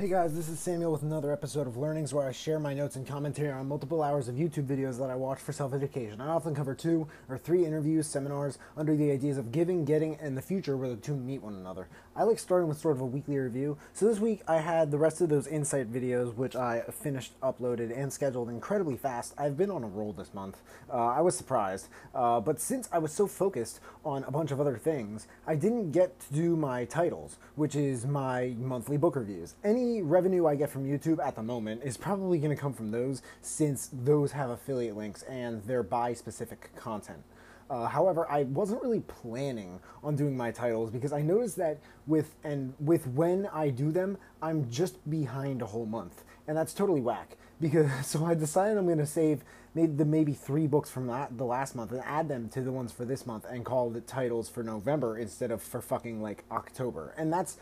Hey guys, this is Samuel with another episode of Learnings where I share my notes and commentary on multiple hours of YouTube videos that I watch for self education. I often cover two or three interviews, seminars, under the ideas of giving, getting, and the future where the two meet one another. I like starting with sort of a weekly review, so this week I had the rest of those insight videos which I finished, uploaded, and scheduled incredibly fast. I've been on a roll this month. Uh, I was surprised, uh, but since I was so focused on a bunch of other things, I didn't get to do my titles, which is my monthly book reviews. Any revenue I get from YouTube at the moment is probably going to come from those since those have affiliate links and they're buy specific content. Uh, however, I wasn't really planning on doing my titles because I noticed that with and with when I do them, I'm just behind a whole month, and that's totally whack. Because so I decided I'm going to save maybe the maybe three books from that, the last month and add them to the ones for this month and call the titles for November instead of for fucking like October, and that's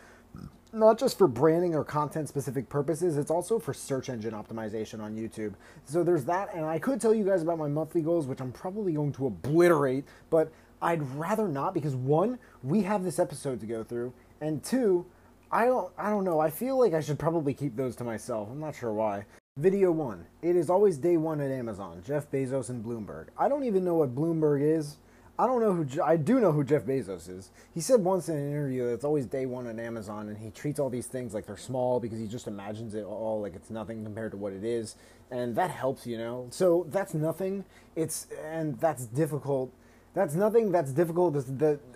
not just for branding or content specific purposes, it's also for search engine optimization on YouTube. So there's that, and I could tell you guys about my monthly goals, which I'm probably going to obliterate, but I'd rather not because one, we have this episode to go through, and two, I don't I don't know, I feel like I should probably keep those to myself. I'm not sure why. Video 1. It is always day 1 at Amazon. Jeff Bezos and Bloomberg. I don't even know what Bloomberg is. I don't know who I do know who Jeff Bezos is. He said once in an interview that it's always day one on Amazon, and he treats all these things like they're small because he just imagines it all like it's nothing compared to what it is, and that helps, you know. So that's nothing. It's and that's difficult that's nothing that's difficult. It's,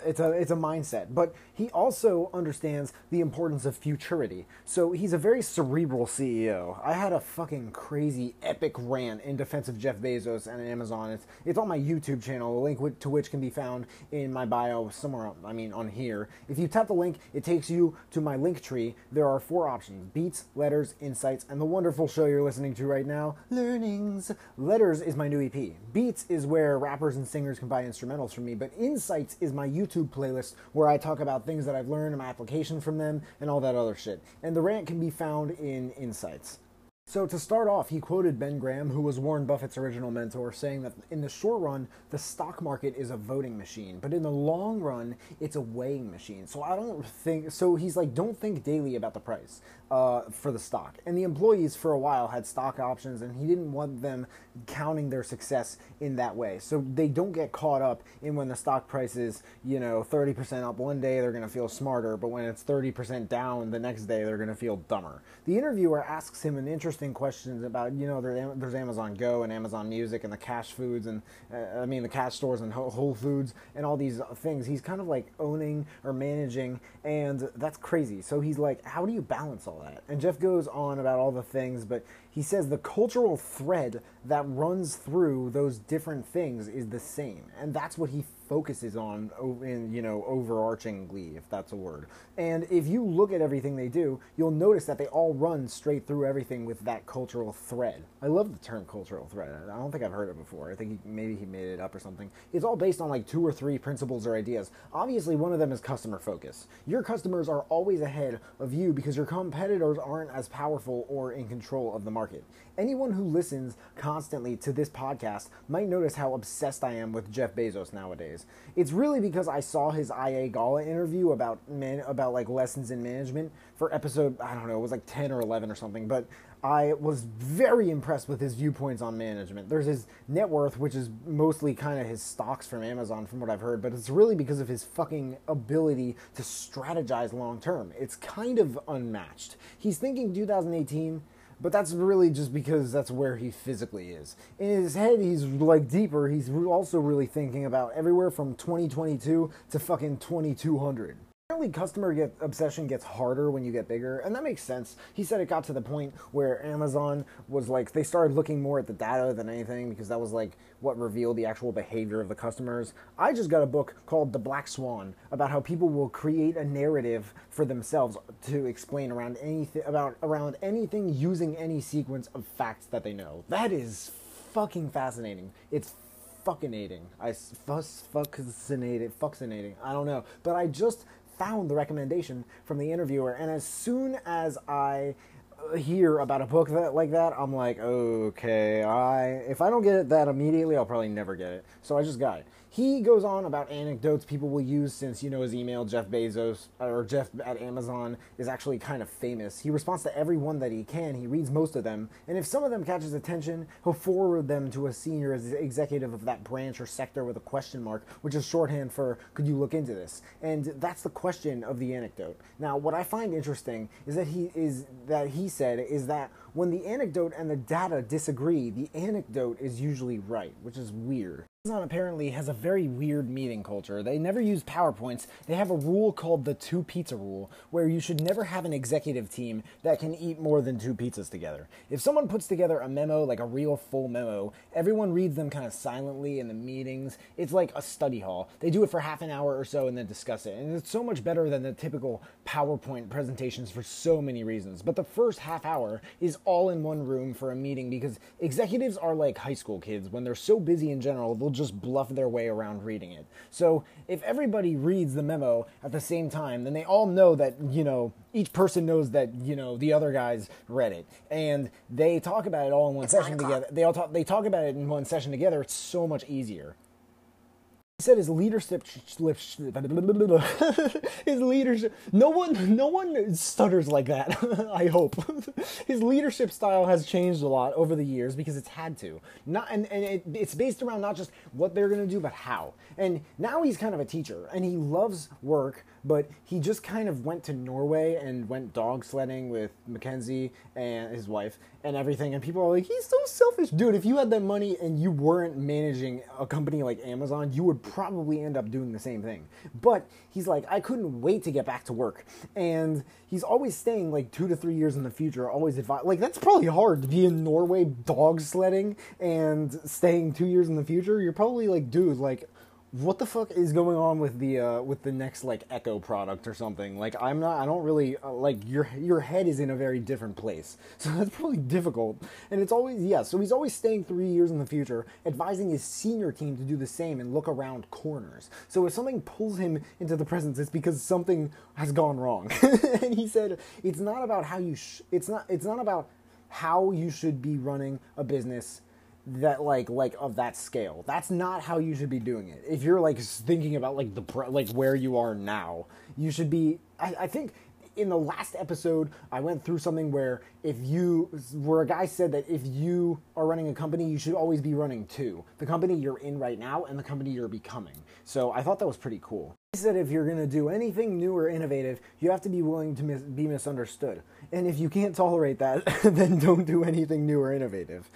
it's a it's a mindset. But he also understands the importance of futurity. So he's a very cerebral CEO. I had a fucking crazy epic rant in defense of Jeff Bezos and Amazon. It's it's on my YouTube channel. The link to which can be found in my bio somewhere. I mean on here. If you tap the link, it takes you to my Linktree. There are four options: beats, letters, insights, and the wonderful show you're listening to right now, learnings. Letters is my new EP. Beats is where rappers and singers can buy instruments instrumentals from me, but Insights is my YouTube playlist where I talk about things that I've learned and my application from them and all that other shit. And the rant can be found in Insights. So, to start off, he quoted Ben Graham, who was Warren Buffett's original mentor, saying that in the short run, the stock market is a voting machine, but in the long run, it's a weighing machine. So, I don't think, so he's like, don't think daily about the price uh, for the stock. And the employees, for a while, had stock options, and he didn't want them counting their success in that way. So, they don't get caught up in when the stock price is, you know, 30% up one day, they're going to feel smarter, but when it's 30% down the next day, they're going to feel dumber. The interviewer asks him an interesting interesting questions about you know there's Amazon Go and Amazon Music and the cash foods and uh, I mean the cash stores and Whole Foods and all these things. He's kind of like owning or managing, and that's crazy. So he's like, how do you balance all that? And Jeff goes on about all the things, but he says the cultural thread that runs through those different things is the same, and that's what he focuses on in you know overarchingly if that's a word. And if you look at everything they do you'll notice that they all run straight through everything with that cultural thread. I love the term cultural thread. I don't think i've heard it before. I think he, maybe he made it up or something. It's all based on like two or three principles or ideas. Obviously one of them is customer focus. Your customers are always ahead of you because your competitors aren't as powerful or in control of the market anyone who listens constantly to this podcast might notice how obsessed i am with jeff bezos nowadays it's really because I saw his IA Gala interview about man about like lessons in management for episode I don't know, it was like 10 or 11 or something, but I was very impressed with his viewpoints on management. There's his net worth, which is mostly kind of his stocks from Amazon, from what I've heard, but it's really because of his fucking ability to strategize long term. It's kind of unmatched. He's thinking 2018 but that's really just because that's where he physically is. In his head, he's like deeper. He's also really thinking about everywhere from 2022 to fucking 2200. Apparently, customer get, obsession gets harder when you get bigger, and that makes sense. He said it got to the point where Amazon was like, they started looking more at the data than anything because that was like what revealed the actual behavior of the customers. I just got a book called The Black Swan about how people will create a narrative for themselves to explain around anything about around anything using any sequence of facts that they know. That is fucking fascinating. It's fuckinating. I fuss fuckinating, fuckinating. I don't know, but I just found the recommendation from the interviewer, and as soon as I hear about a book that like that, I'm like, okay, I if I don't get it that immediately, I'll probably never get it. So I just got it. He goes on about anecdotes people will use since you know his email Jeff Bezos or Jeff at Amazon is actually kind of famous. He responds to every one that he can. He reads most of them, and if some of them catches attention, he'll forward them to a senior executive of that branch or sector with a question mark, which is shorthand for "Could you look into this?" And that's the question of the anecdote. Now, what I find interesting is that he is that he said is that when the anecdote and the data disagree, the anecdote is usually right, which is weird. Amazon apparently has a very weird meeting culture. They never use PowerPoints. They have a rule called the two pizza rule, where you should never have an executive team that can eat more than two pizzas together. If someone puts together a memo, like a real full memo, everyone reads them kind of silently in the meetings. It's like a study hall. They do it for half an hour or so and then discuss it. And it's so much better than the typical PowerPoint presentations for so many reasons. But the first half hour is all in one room for a meeting because executives are like high school kids. When they're so busy in general, they'll just bluff their way around reading it. So if everybody reads the memo at the same time, then they all know that, you know, each person knows that, you know, the other guys read it. And they talk about it all in one it's session together. They all talk they talk about it in one session together. It's so much easier. He said his leadership his leadership no one no one stutters like that i hope his leadership style has changed a lot over the years because it's had to not and, and it, it's based around not just what they're to do but how and now he's kind of a teacher and he loves work but he just kind of went to Norway and went dog sledding with Mackenzie and his wife and everything. And people are like, he's so selfish. Dude, if you had that money and you weren't managing a company like Amazon, you would probably end up doing the same thing. But he's like, I couldn't wait to get back to work. And he's always staying like two to three years in the future, always advise. Like, that's probably hard to be in Norway dog sledding and staying two years in the future. You're probably like, dude, like, what the fuck is going on with the uh, with the next like Echo product or something? Like I'm not, I don't really uh, like your your head is in a very different place, so that's probably difficult. And it's always yeah, so he's always staying three years in the future, advising his senior team to do the same and look around corners. So if something pulls him into the present, it's because something has gone wrong. and he said it's not about how you sh- it's not it's not about how you should be running a business that like like of that scale. That's not how you should be doing it. If you're like thinking about like the like where you are now, you should be. I, I think in the last episode, I went through something where if you, where a guy said that if you are running a company, you should always be running two the company you're in right now and the company you're becoming. So I thought that was pretty cool. He said if you're going to do anything new or innovative, you have to be willing to mis- be misunderstood. And if you can't tolerate that, then don't do anything new or innovative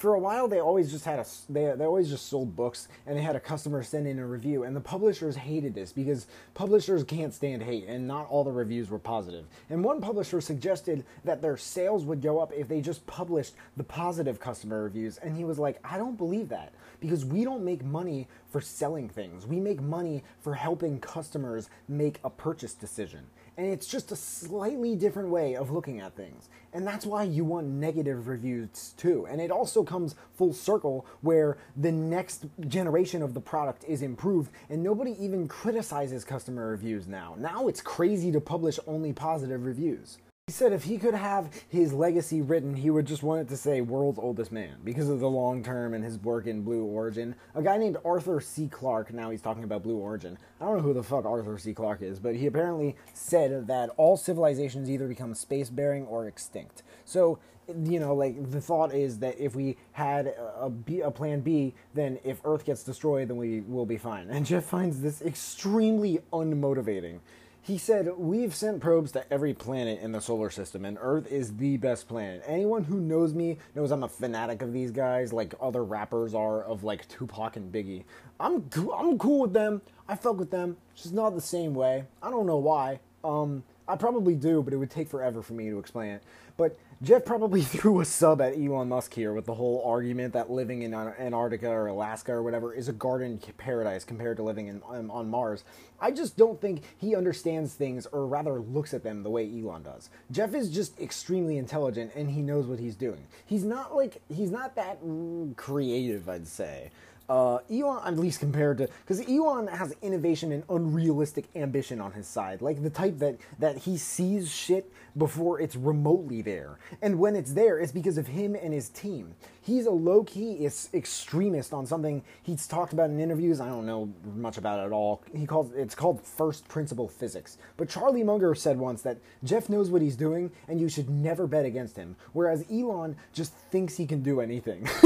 for a while they always just had a they, they always just sold books and they had a customer send in a review and the publishers hated this because publishers can't stand hate and not all the reviews were positive. And one publisher suggested that their sales would go up if they just published the positive customer reviews and he was like i don't believe that because we don't make money for selling things. We make money for helping customers make a purchase decision and it's just a slightly different way of looking at things. And that's why you want negative reviews too. And it also comes full circle where the next generation of the product is improved and nobody even criticizes customer reviews now. Now it's crazy to publish only positive reviews. He said if he could have his legacy written, he would just want it to say world's oldest man because of the long term and his work in Blue Origin. A guy named Arthur C. Clarke, now he's talking about Blue Origin. I don't know who the fuck Arthur C. Clarke is, but he apparently said that all civilizations either become spacefaring or extinct. So, you know, like the thought is that if we had a, B, a plan B, then if Earth gets destroyed, then we will be fine. And Jeff finds this extremely unmotivating. He said, We've sent probes to every planet in the solar system, and Earth is the best planet. Anyone who knows me knows I'm a fanatic of these guys, like other rappers are of like Tupac and Biggie. I'm, I'm cool with them. I fuck with them. It's just not the same way. I don't know why. Um, I probably do, but it would take forever for me to explain it. But Jeff probably threw a sub at Elon Musk here with the whole argument that living in Antarctica or Alaska or whatever is a garden paradise compared to living in, um, on Mars. I just don't think he understands things or rather looks at them the way Elon does. Jeff is just extremely intelligent and he knows what he's doing. He's not like, he's not that mm, creative, I'd say uh, Elon, at least compared to, because Elon has innovation and unrealistic ambition on his side, like the type that that he sees shit before it's remotely there. And when it's there, it's because of him and his team. He's a low key extremist on something he's talked about in interviews. I don't know much about it at all. He calls it's called first principle physics. But Charlie Munger said once that Jeff knows what he's doing and you should never bet against him. Whereas Elon just thinks he can do anything.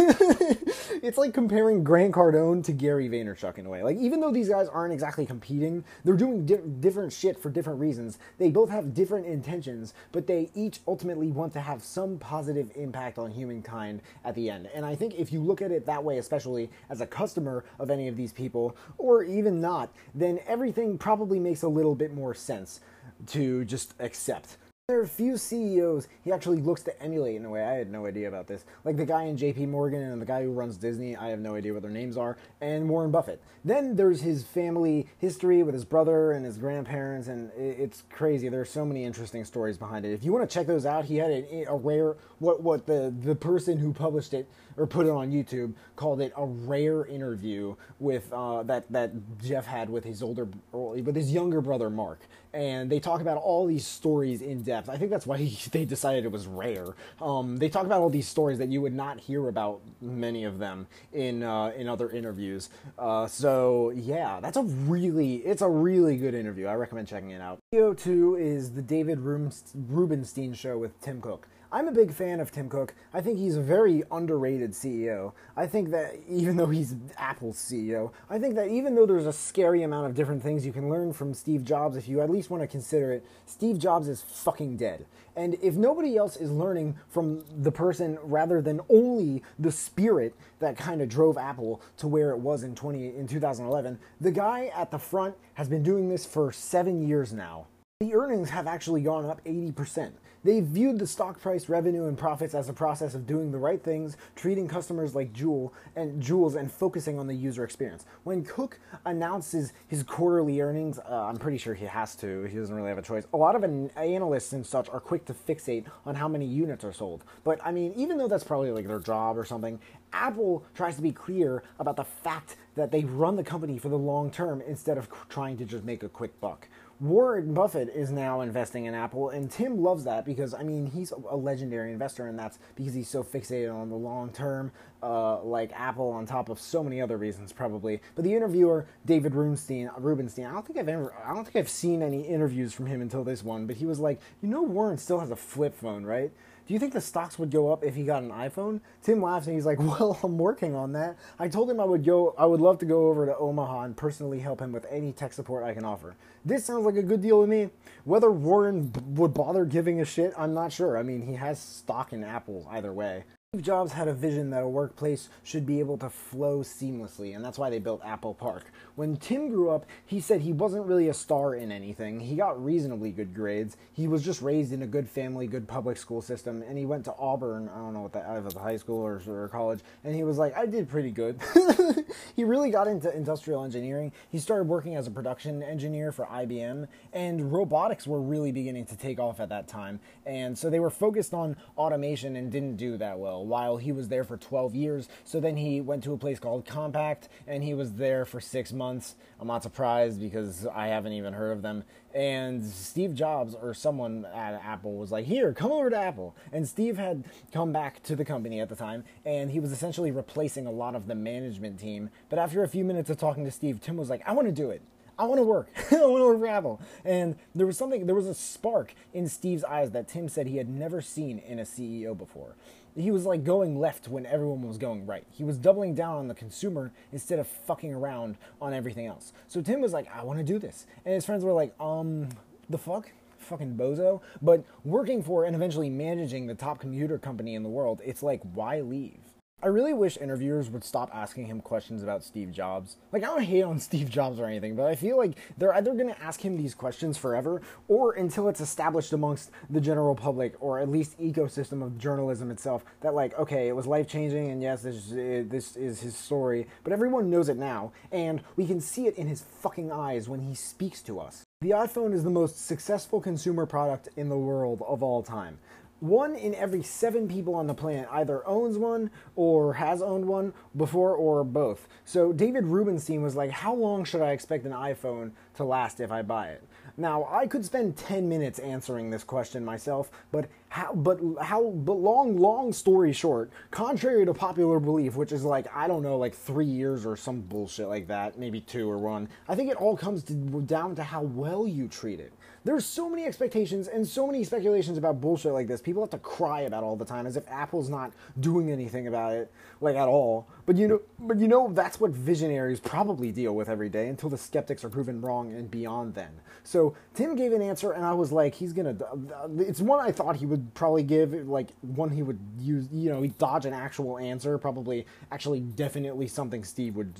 it's like comparing Grant Cardone to Gary Vaynerchuk in a way. Like even though these guys aren't exactly competing, they're doing di- different shit for different reasons. They both have different intentions, but they each ultimately want to have some positive impact on humankind at the end. And I think if you look at it that way, especially as a customer of any of these people, or even not, then everything probably makes a little bit more sense to just accept. There are a few CEOs he actually looks to emulate in a way. I had no idea about this. Like the guy in JP Morgan and the guy who runs Disney, I have no idea what their names are, and Warren Buffett. Then there's his family history with his brother and his grandparents, and it's crazy. There's so many interesting stories behind it. If you want to check those out, he had a, a rare, what, what the, the person who published it or put it on YouTube called it a rare interview with uh, that, that Jeff had with his older, with his younger brother, Mark. And they talk about all these stories in depth. I think that's why he, they decided it was rare. Um, they talk about all these stories that you would not hear about many of them in uh, in other interviews. Uh, so yeah, that's a really it's a really good interview. I recommend checking it out. Video two is the David Rubenstein show with Tim Cook. I'm a big fan of Tim Cook. I think he's a very underrated CEO. I think that even though he's Apple's CEO, I think that even though there's a scary amount of different things you can learn from Steve Jobs, if you at least want to consider it, Steve Jobs is fucking dead. And if nobody else is learning from the person rather than only the spirit that kind of drove Apple to where it was in 20 in 2011, the guy at the front has been doing this for 7 years now. The earnings have actually gone up 80%. They viewed the stock price, revenue, and profits as a process of doing the right things, treating customers like jewel and jewels, and focusing on the user experience. When Cook announces his quarterly earnings, uh, I'm pretty sure he has to. He doesn't really have a choice. A lot of an- analysts and such are quick to fixate on how many units are sold. But I mean, even though that's probably like their job or something, Apple tries to be clear about the fact that they run the company for the long term instead of trying to just make a quick buck. Warren Buffett is now investing in Apple, and Tim loves that because, I mean, he's a legendary investor, and that's because he's so fixated on the long term, uh, like Apple, on top of so many other reasons, probably. But the interviewer, David Rubenstein, Rubenstein, I don't think I've ever, I don't think I've seen any interviews from him until this one, but he was like, you know, Warren still has a flip phone, right? Do you think the stocks would go up if he got an iPhone? Tim laughs and he's like, Well, I'm working on that. I told him I would go I would love to go over to Omaha and personally help him with any tech support I can offer. This sounds like a good deal to me. Whether Warren b- would bother giving a shit, I'm not sure. I mean, he has stock in Apple either way. Steve Jobs had a vision that a workplace should be able to flow seamlessly, and that's why they built Apple Park. When Tim grew up, he said he wasn't really a star in anything. He got reasonably good grades. He was just raised in a good family, good public school system, and he went to Auburn, I don't know what that, either high school or, or college, and he was like, I did pretty good. he really got into industrial engineering. He started working as a production engineer for IBM, and robotics were really beginning to take off at that time, and so they were focused on automation and didn't do that well while he was there for 12 years. So then he went to a place called Compaq and he was there for six months. I'm not surprised because I haven't even heard of them. And Steve Jobs or someone at Apple was like, Here, come over to Apple. And Steve had come back to the company at the time and he was essentially replacing a lot of the management team. But after a few minutes of talking to Steve, Tim was like, I want to do it. I want to work. I want to Apple. And there was something, there was a spark in Steve's eyes that Tim said he had never seen in a CEO before he was like going left when everyone was going right. He was doubling down on the consumer instead of fucking around on everything else. So Tim was like, I want to do this. And his friends were like, um, the fuck? Fucking bozo. But working for and eventually managing the top computer company in the world, it's like, why leave? I really wish interviewers would stop asking him questions about Steve Jobs. Like, I don't hate on Steve Jobs or anything, but I feel like they're either going to ask him these questions forever or until it's established amongst the general public or at least ecosystem of journalism itself that, like, okay, it was life changing and yes, this, is, this is his story, but everyone knows it now and we can see it in his fucking eyes when he speaks to us. The iPhone is the most successful consumer product in the world of all time one in every seven people on the planet either owns one or has owned one before or both. So David Rubenstein was like, How long should I expect an iPhone to last if I buy it? Now, I could spend 10 minutes answering this question myself, but how, but how, but long, long story short, contrary to popular belief, which is like, I don't know, like three years or some bullshit like that, maybe two or one, I think it all comes to, down to how well you treat it. There's so many expectations and so many speculations about bullshit like this. People have to cry about all the time as if Apple's not doing anything about it, like at all. But you know, but you know that's what visionaries probably deal with every day until the skeptics are proven wrong and beyond then. So Tim gave an answer, and I was like, he's gonna. Uh, uh, it's one I thought he would probably give, like one he would use. You know, he'd dodge an actual answer, probably actually definitely something Steve would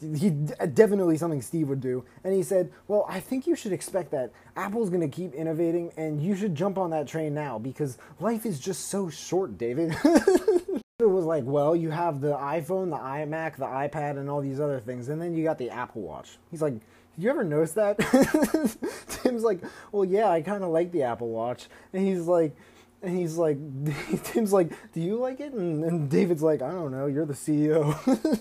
he definitely something Steve would do. And he said, "Well, I think you should expect that Apple's going to keep innovating, and you should jump on that train now because life is just so short, David." it was like, well, you have the iPhone, the iMac, the iPad, and all these other things, and then you got the Apple Watch. He's like, did you ever notice that? Tim's like, well, yeah, I kind of like the Apple Watch, and he's like and he's like, Tim's like, do you like it? And, and David's like, I don't know, you're the CEO.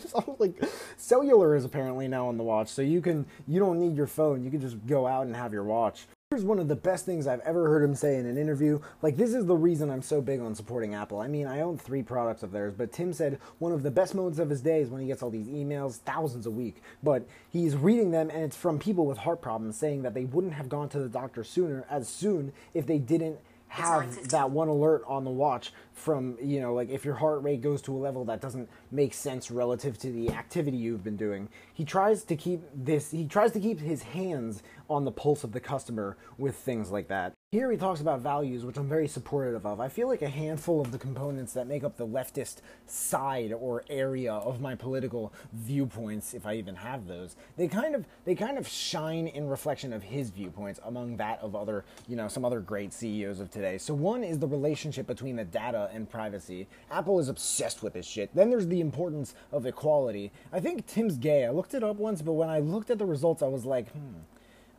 so like, cellular is apparently now on the watch, so you can, you don't need your phone. You can just go out and have your watch. Here's one of the best things I've ever heard him say in an interview. Like, this is the reason I'm so big on supporting Apple. I mean, I own three products of theirs, but Tim said one of the best moments of his day is when he gets all these emails, thousands a week. But he's reading them, and it's from people with heart problems saying that they wouldn't have gone to the doctor sooner, as soon, if they didn't have that one alert on the watch from you know like if your heart rate goes to a level that doesn't make sense relative to the activity you've been doing he tries to keep this he tries to keep his hands on the pulse of the customer with things like that here he talks about values, which I'm very supportive of. I feel like a handful of the components that make up the leftist side or area of my political viewpoints, if I even have those, they kind of they kind of shine in reflection of his viewpoints among that of other, you know, some other great CEOs of today. So one is the relationship between the data and privacy. Apple is obsessed with this shit. Then there's the importance of equality. I think Tim's gay. I looked it up once, but when I looked at the results, I was like, hmm,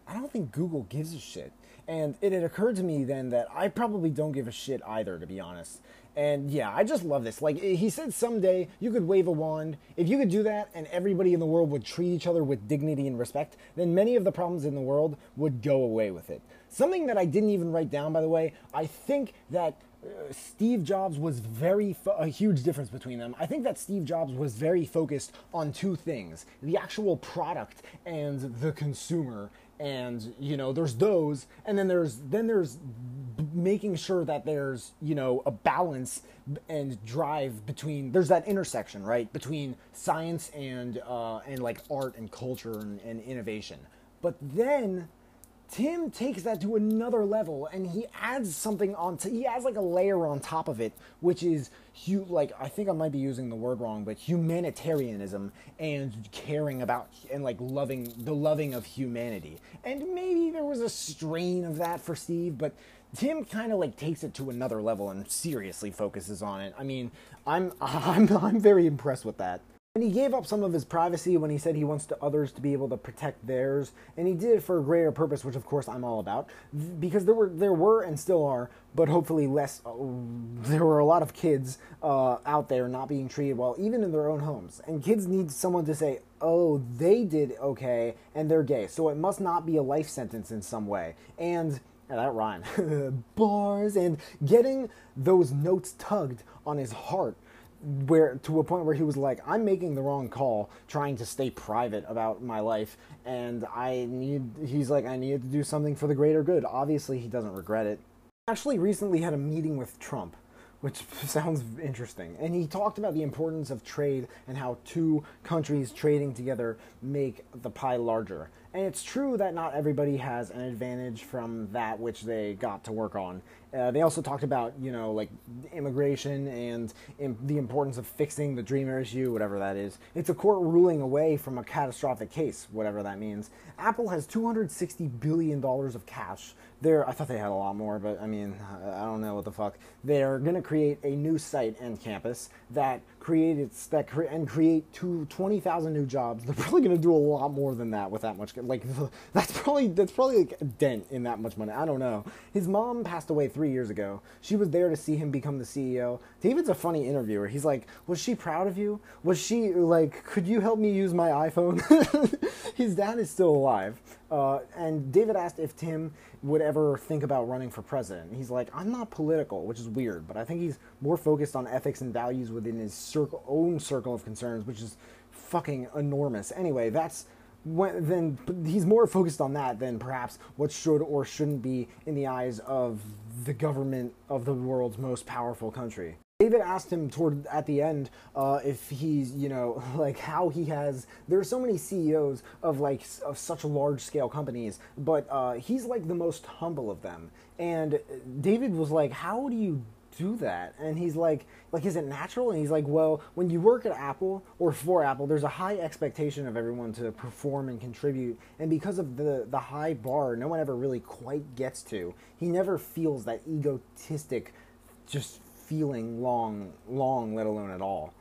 I don't think Google gives a shit. And it had occurred to me then that I probably don't give a shit either, to be honest. And yeah, I just love this. Like, he said someday you could wave a wand. If you could do that and everybody in the world would treat each other with dignity and respect, then many of the problems in the world would go away with it. Something that I didn't even write down, by the way, I think that uh, Steve Jobs was very fo- a huge difference between them. I think that Steve Jobs was very focused on two things: the actual product and the consumer and you know there's those and then there's then there's making sure that there's you know a balance and drive between there's that intersection right between science and uh, and like art and culture and, and innovation. But then Tim takes that to another level and he adds something on to, he adds like a layer on top of it which is hu- like I think I might be using the word wrong but humanitarianism and caring about and like loving the loving of humanity. And maybe there was a strain of that for Steve but Tim kind of like takes it to another level and seriously focuses on it. I mean, I'm I'm I'm very impressed with that. And he gave up some of his privacy when he said he wants to others to be able to protect theirs, and he did it for a greater purpose, which of course I'm all about, because there were there were and still are, but hopefully less. Uh, there were a lot of kids uh, out there not being treated well, even in their own homes, and kids need someone to say, "Oh, they did okay, and they're gay, so it must not be a life sentence in some way." And yeah, that rhyme. Bars and getting those notes tugged on his heart where to a point where he was like, I'm making the wrong call trying to stay private about my life and I need he's like, I needed to do something for the greater good. Obviously he doesn't regret it. Actually recently had a meeting with Trump which sounds interesting. And he talked about the importance of trade and how two countries trading together make the pie larger. And it's true that not everybody has an advantage from that which they got to work on. Uh, they also talked about, you know, like immigration and Im- the importance of fixing the Dreamer issue, whatever that is. It's a court ruling away from a catastrophic case, whatever that means. Apple has $260 billion of cash. They're, I thought they had a lot more, but I mean, I don't know what the fuck. They're going to create a new site and campus that create its that cre- and create two, 20,000 new jobs. They're probably going to do a lot more than that with that much. Like that's probably that's probably like a dent in that much money. I don't know. His mom passed away three years ago. She was there to see him become the CEO. David's a funny interviewer. He's like, "Was she proud of you? Was she like, could you help me use my iPhone?" His dad is still alive. Uh, and David asked if Tim would ever think about running for president. He's like, I'm not political, which is weird, but I think he's more focused on ethics and values within his circle, own circle of concerns, which is fucking enormous. Anyway, that's when, then he's more focused on that than perhaps what should or shouldn't be in the eyes of the government of the world's most powerful country. David asked him toward at the end uh, if he's you know like how he has there are so many CEOs of like of such large scale companies but uh, he's like the most humble of them. And David was like how do you do that? And he's like like is it natural? And he's like well when you work at Apple or for Apple there's a high expectation of everyone to perform and contribute. And because of the the high bar no one ever really quite gets to. He never feels that egotistic just feeling long, long, let alone at all.